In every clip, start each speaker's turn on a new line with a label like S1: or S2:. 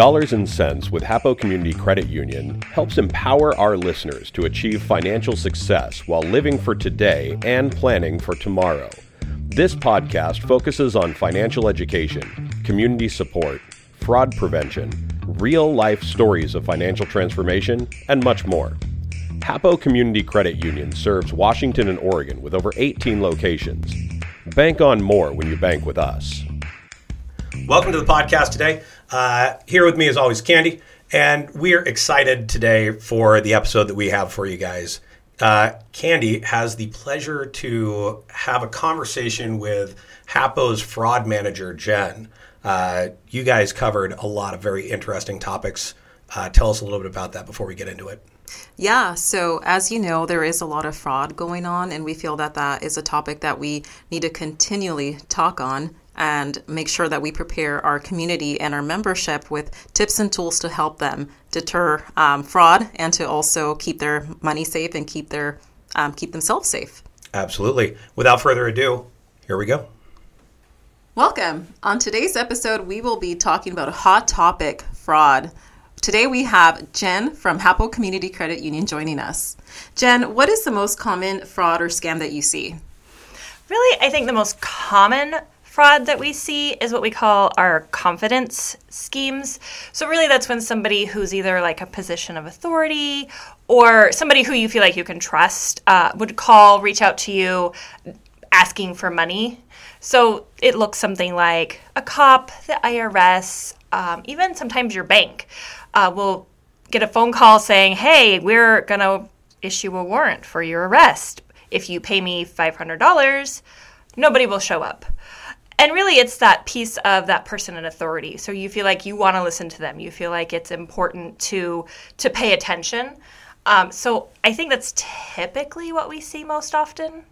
S1: Dollars and Cents with Hapo Community Credit Union helps empower our listeners to achieve financial success while living for today and planning for tomorrow. This podcast focuses on financial education, community support, fraud prevention, real life stories of financial transformation, and much more. Hapo Community Credit Union serves Washington and Oregon with over 18 locations. Bank on more when you bank with us.
S2: Welcome to the podcast today. Uh, here with me, as always, Candy, and we're excited today for the episode that we have for you guys. Uh, Candy has the pleasure to have a conversation with Hapo's fraud manager, Jen. Uh, you guys covered a lot of very interesting topics. Uh, tell us a little bit about that before we get into it.
S3: Yeah, so as you know, there is a lot of fraud going on, and we feel that that is a topic that we need to continually talk on and make sure that we prepare our community and our membership with tips and tools to help them deter um, fraud and to also keep their money safe and keep their um, keep themselves safe.
S2: Absolutely. Without further ado, here we go.
S3: Welcome. On today's episode, we will be talking about a hot topic fraud. Today we have Jen from Hapo Community Credit Union joining us. Jen, what is the most common fraud or scam that you see?
S4: Really, I think the most common fraud that we see is what we call our confidence schemes. So, really, that's when somebody who's either like a position of authority or somebody who you feel like you can trust uh, would call, reach out to you asking for money. So, it looks something like a cop, the IRS, um, even sometimes your bank uh, will get a phone call saying, Hey, we're going to issue a warrant for your arrest. If you pay me $500, nobody will show up and really it's that piece of that person in authority. So you feel like you want to listen to them. You feel like it's important to to pay attention. Um, so i think that's typically what we see most often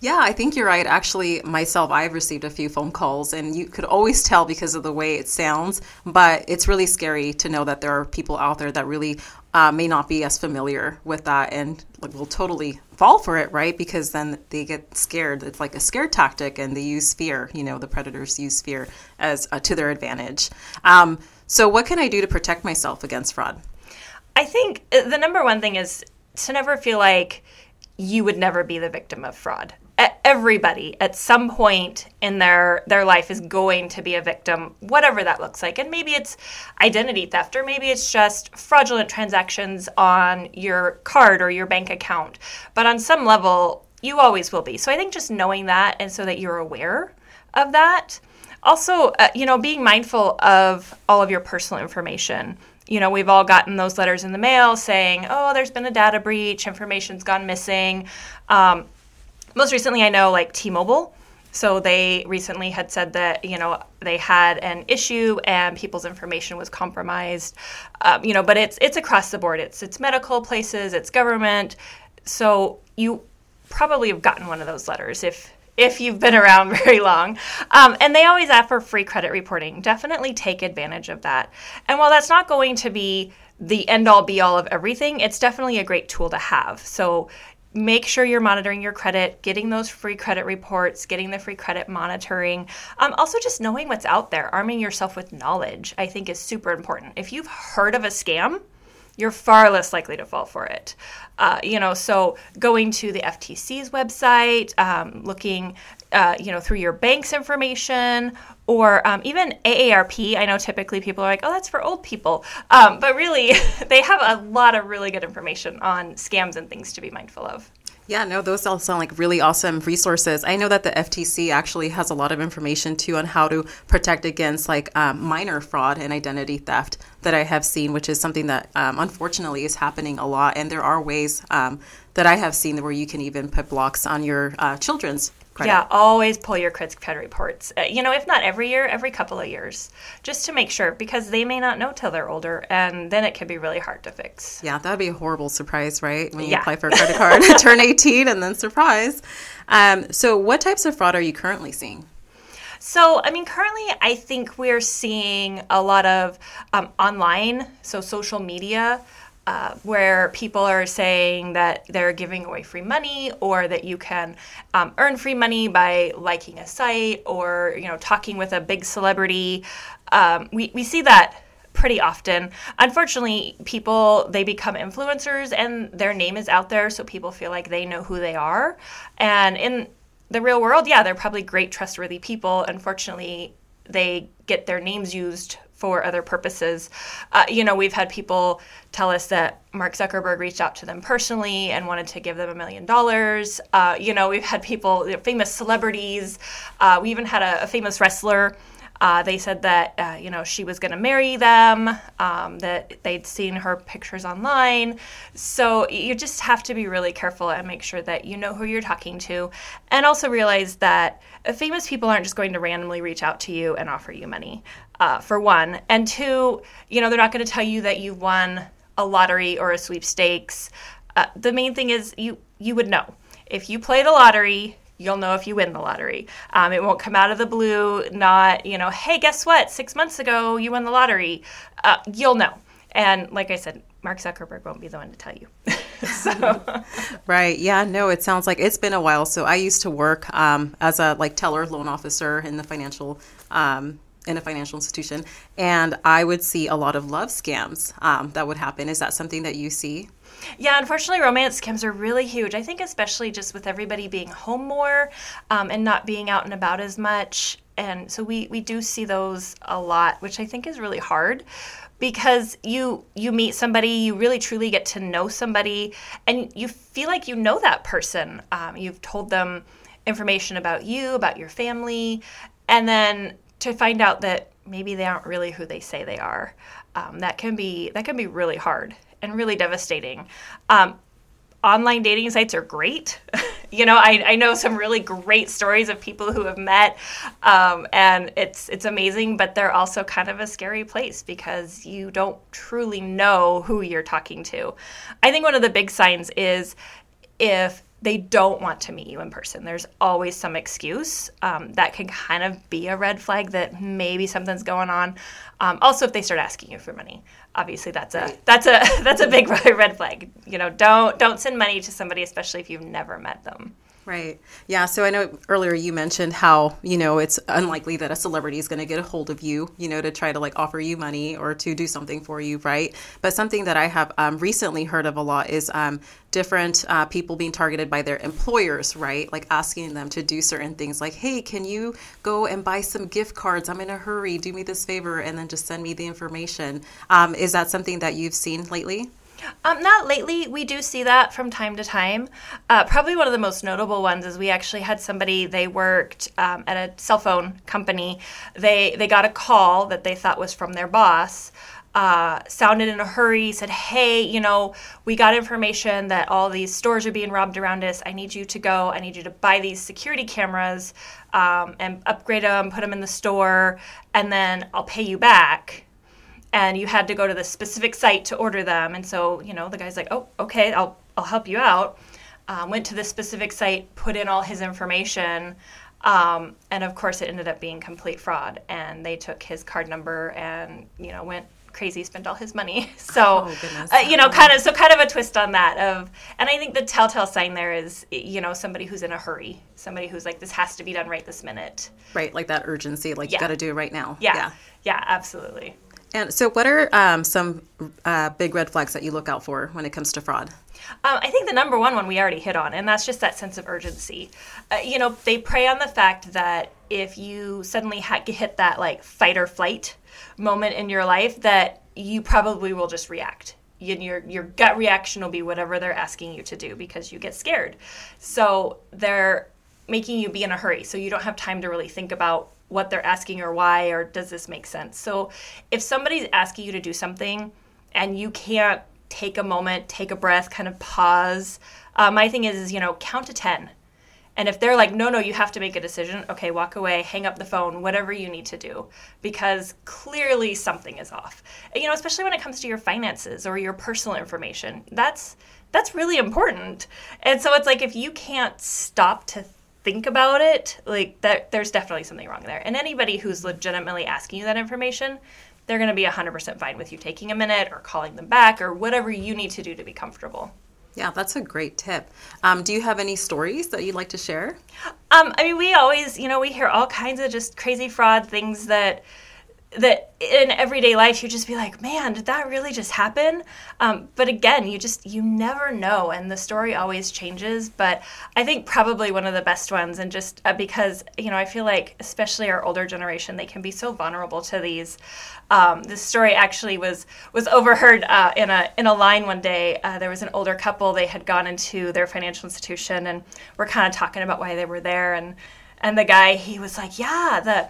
S3: yeah, I think you're right. Actually, myself, I've received a few phone calls, and you could always tell because of the way it sounds. But it's really scary to know that there are people out there that really uh, may not be as familiar with that and like, will totally fall for it, right? Because then they get scared. It's like a scare tactic, and they use fear. You know, the predators use fear as uh, to their advantage. Um, so, what can I do to protect myself against fraud?
S4: I think uh, the number one thing is to never feel like you would never be the victim of fraud. Everybody at some point in their their life is going to be a victim whatever that looks like. And maybe it's identity theft or maybe it's just fraudulent transactions on your card or your bank account. But on some level you always will be. So i think just knowing that and so that you're aware of that. Also uh, you know being mindful of all of your personal information you know, we've all gotten those letters in the mail saying, oh, there's been a data breach, information's gone missing. Um, most recently, I know like T Mobile. So they recently had said that you know they had an issue and people's information was compromised. Um, you know, but it's it's across the board. It's it's medical places, it's government. So you probably have gotten one of those letters if if you've been around very long. Um, and they always offer free credit reporting. Definitely take advantage of that. And while that's not going to be the end all be all of everything, it's definitely a great tool to have. So make sure you're monitoring your credit, getting those free credit reports, getting the free credit monitoring. Um, also, just knowing what's out there, arming yourself with knowledge, I think is super important. If you've heard of a scam, you're far less likely to fall for it. Uh, you know, so going to the FTC's website, um, looking, uh, you know, through your bank's information, or um, even AARP. I know typically people are like, "Oh, that's for old people," um, but really, they have a lot of really good information on scams and things to be mindful of.
S3: Yeah, no, those all sound like really awesome resources. I know that the FTC actually has a lot of information too on how to protect against like um, minor fraud and identity theft that I have seen, which is something that um, unfortunately is happening a lot. And there are ways um, that I have seen where you can even put blocks on your uh, children's Credit.
S4: Yeah, always pull your credit reports. Uh, you know, if not every year, every couple of years, just to make sure, because they may not know till they're older, and then it can be really hard to fix.
S3: Yeah, that would be a horrible surprise, right? When you yeah. apply for a credit card, turn 18, and then surprise. Um, so, what types of fraud are you currently seeing?
S4: So, I mean, currently, I think we're seeing a lot of um, online, so social media uh, where people are saying that they're giving away free money or that you can um, earn free money by liking a site or you know talking with a big celebrity um, we, we see that pretty often. Unfortunately, people they become influencers and their name is out there, so people feel like they know who they are. And in the real world, yeah, they're probably great, trustworthy people. Unfortunately, they get their names used for other purposes. Uh, you know, we've had people tell us that Mark Zuckerberg reached out to them personally and wanted to give them a million dollars. Uh, you know, we've had people, famous celebrities. Uh, we even had a, a famous wrestler uh, they said that uh, you know she was going to marry them, um, that they'd seen her pictures online. So you just have to be really careful and make sure that you know who you're talking to, and also realize that famous people aren't just going to randomly reach out to you and offer you money. Uh, for one, and two, you know they're not going to tell you that you've won a lottery or a sweepstakes. Uh, the main thing is you you would know if you play the lottery you'll know if you win the lottery. Um, it won't come out of the blue, not, you know, hey, guess what? Six months ago, you won the lottery. Uh, you'll know. And like I said, Mark Zuckerberg won't be the one to tell you. so.
S3: Right. Yeah. No. It sounds like it's been a while. So I used to work um, as a like teller loan officer in the financial um, in a financial institution, and I would see a lot of love scams um, that would happen. Is that something that you see?
S4: Yeah, unfortunately, romance scams are really huge. I think, especially just with everybody being home more um, and not being out and about as much. And so we, we do see those a lot, which I think is really hard because you you meet somebody, you really truly get to know somebody, and you feel like you know that person. Um, you've told them information about you, about your family, and then to find out that maybe they aren't really who they say they are, um, that can be that can be really hard and really devastating. Um, online dating sites are great. you know, I, I know some really great stories of people who have met, um, and it's it's amazing. But they're also kind of a scary place because you don't truly know who you're talking to. I think one of the big signs is if they don't want to meet you in person. There's always some excuse um, that can kind of be a red flag that maybe something's going on. Um, also, if they start asking you for money, obviously that's a that's a that's a big red flag. You know, don't don't send money to somebody, especially if you've never met them.
S3: Right. Yeah. So I know earlier you mentioned how, you know, it's unlikely that a celebrity is going to get a hold of you, you know, to try to like offer you money or to do something for you. Right. But something that I have um, recently heard of a lot is um, different uh, people being targeted by their employers, right? Like asking them to do certain things like, hey, can you go and buy some gift cards? I'm in a hurry. Do me this favor and then just send me the information. Um, is that something that you've seen lately?
S4: Um, not lately. We do see that from time to time. Uh, probably one of the most notable ones is we actually had somebody. They worked um, at a cell phone company. They they got a call that they thought was from their boss. Uh, sounded in a hurry, said, Hey, you know, we got information that all these stores are being robbed around us. I need you to go. I need you to buy these security cameras um, and upgrade them, put them in the store, and then I'll pay you back and you had to go to the specific site to order them. And so, you know, the guy's like, "Oh, okay, I'll I'll help you out." Um, went to the specific site, put in all his information, um, and of course, it ended up being complete fraud. And they took his card number and you know went crazy, spent all his money. So, oh, uh, you know, kind of so kind of a twist on that of, and I think the telltale sign there is, you know, somebody who's in a hurry, somebody who's like, this has to be done right this minute.
S3: Right, like that urgency, like yeah. you got to do it right now.
S4: Yeah, yeah, yeah absolutely.
S3: And so, what are um, some uh, big red flags that you look out for when it comes to fraud?
S4: Um, I think the number one one we already hit on, and that's just that sense of urgency. Uh, you know, they prey on the fact that if you suddenly ha- hit that like fight or flight moment in your life, that you probably will just react. You, your your gut reaction will be whatever they're asking you to do because you get scared. So they're making you be in a hurry, so you don't have time to really think about what they're asking or why or does this make sense? So if somebody's asking you to do something and you can't take a moment take a breath kind of pause uh, my thing is, is you know count to 10 and if they're like no no you have to make a decision. Okay walk away hang up the phone whatever you need to do because clearly something is off. You know especially when it comes to your finances or your personal information that's that's really important. And so it's like if you can't stop to think about it, like that there's definitely something wrong there. And anybody who's legitimately asking you that information, they're going to be 100% fine with you taking a minute or calling them back or whatever you need to do to be comfortable.
S3: Yeah, that's a great tip. Um, do you have any stories that you'd like to share?
S4: Um, I mean, we always, you know, we hear all kinds of just crazy fraud things that that in everyday life you just be like man did that really just happen? Um, but again you just you never know and the story always changes but i think probably one of the best ones and just uh, because you know i feel like especially our older generation they can be so vulnerable to these um, this story actually was was overheard uh, in a in a line one day uh, there was an older couple they had gone into their financial institution and we're kind of talking about why they were there and and the guy he was like yeah the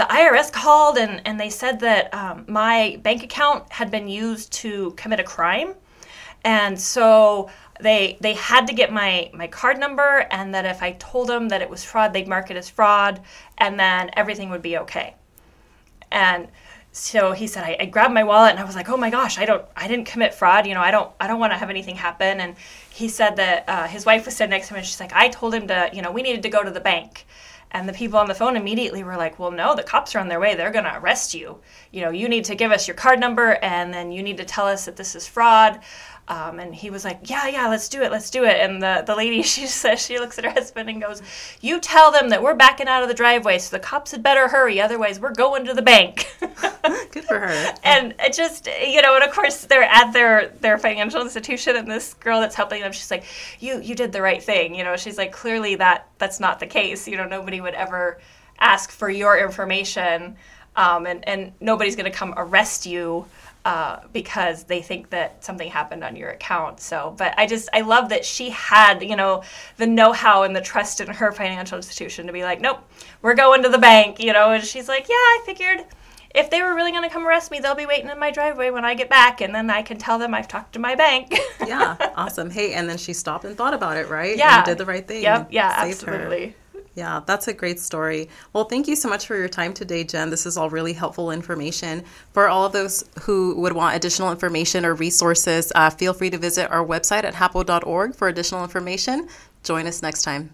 S4: the IRS called and, and they said that um, my bank account had been used to commit a crime. And so they they had to get my, my card number and that if I told them that it was fraud, they'd mark it as fraud and then everything would be okay. And so he said I, I, grabbed my wallet and I was like, oh my gosh, I don't I didn't commit fraud, you know, I don't I don't want to have anything happen. And he said that uh, his wife was sitting next to him and she's like, I told him to, you know, we needed to go to the bank. And the people on the phone immediately were like, well, no, the cops are on their way. They're going to arrest you. You know, you need to give us your card number and then you need to tell us that this is fraud. Um, and he was like, yeah, yeah, let's do it, let's do it. And the, the lady, she says, she looks at her husband and goes, you tell them that we're backing out of the driveway, so the cops had better hurry, otherwise we're going to the bank.
S3: Good for her.
S4: And it just, you know, and of course they're at their, their financial institution and this girl that's helping them, she's like, you, you did the right thing. You know, she's like, clearly that, that's not the case. You know, nobody would ever ask for your information. Um, and, and nobody's going to come arrest you uh, because they think that something happened on your account. So, but I just I love that she had you know the know-how and the trust in her financial institution to be like, nope, we're going to the bank, you know. And she's like, yeah, I figured if they were really going to come arrest me, they'll be waiting in my driveway when I get back, and then I can tell them I've talked to my bank.
S3: yeah, awesome. Hey, and then she stopped and thought about it, right?
S4: Yeah,
S3: and did the right thing.
S4: Yep. Yeah, absolutely. Her.
S3: Yeah, that's a great story. Well, thank you so much for your time today, Jen. This is all really helpful information. For all of those who would want additional information or resources, uh, feel free to visit our website at hapo.org for additional information. Join us next time.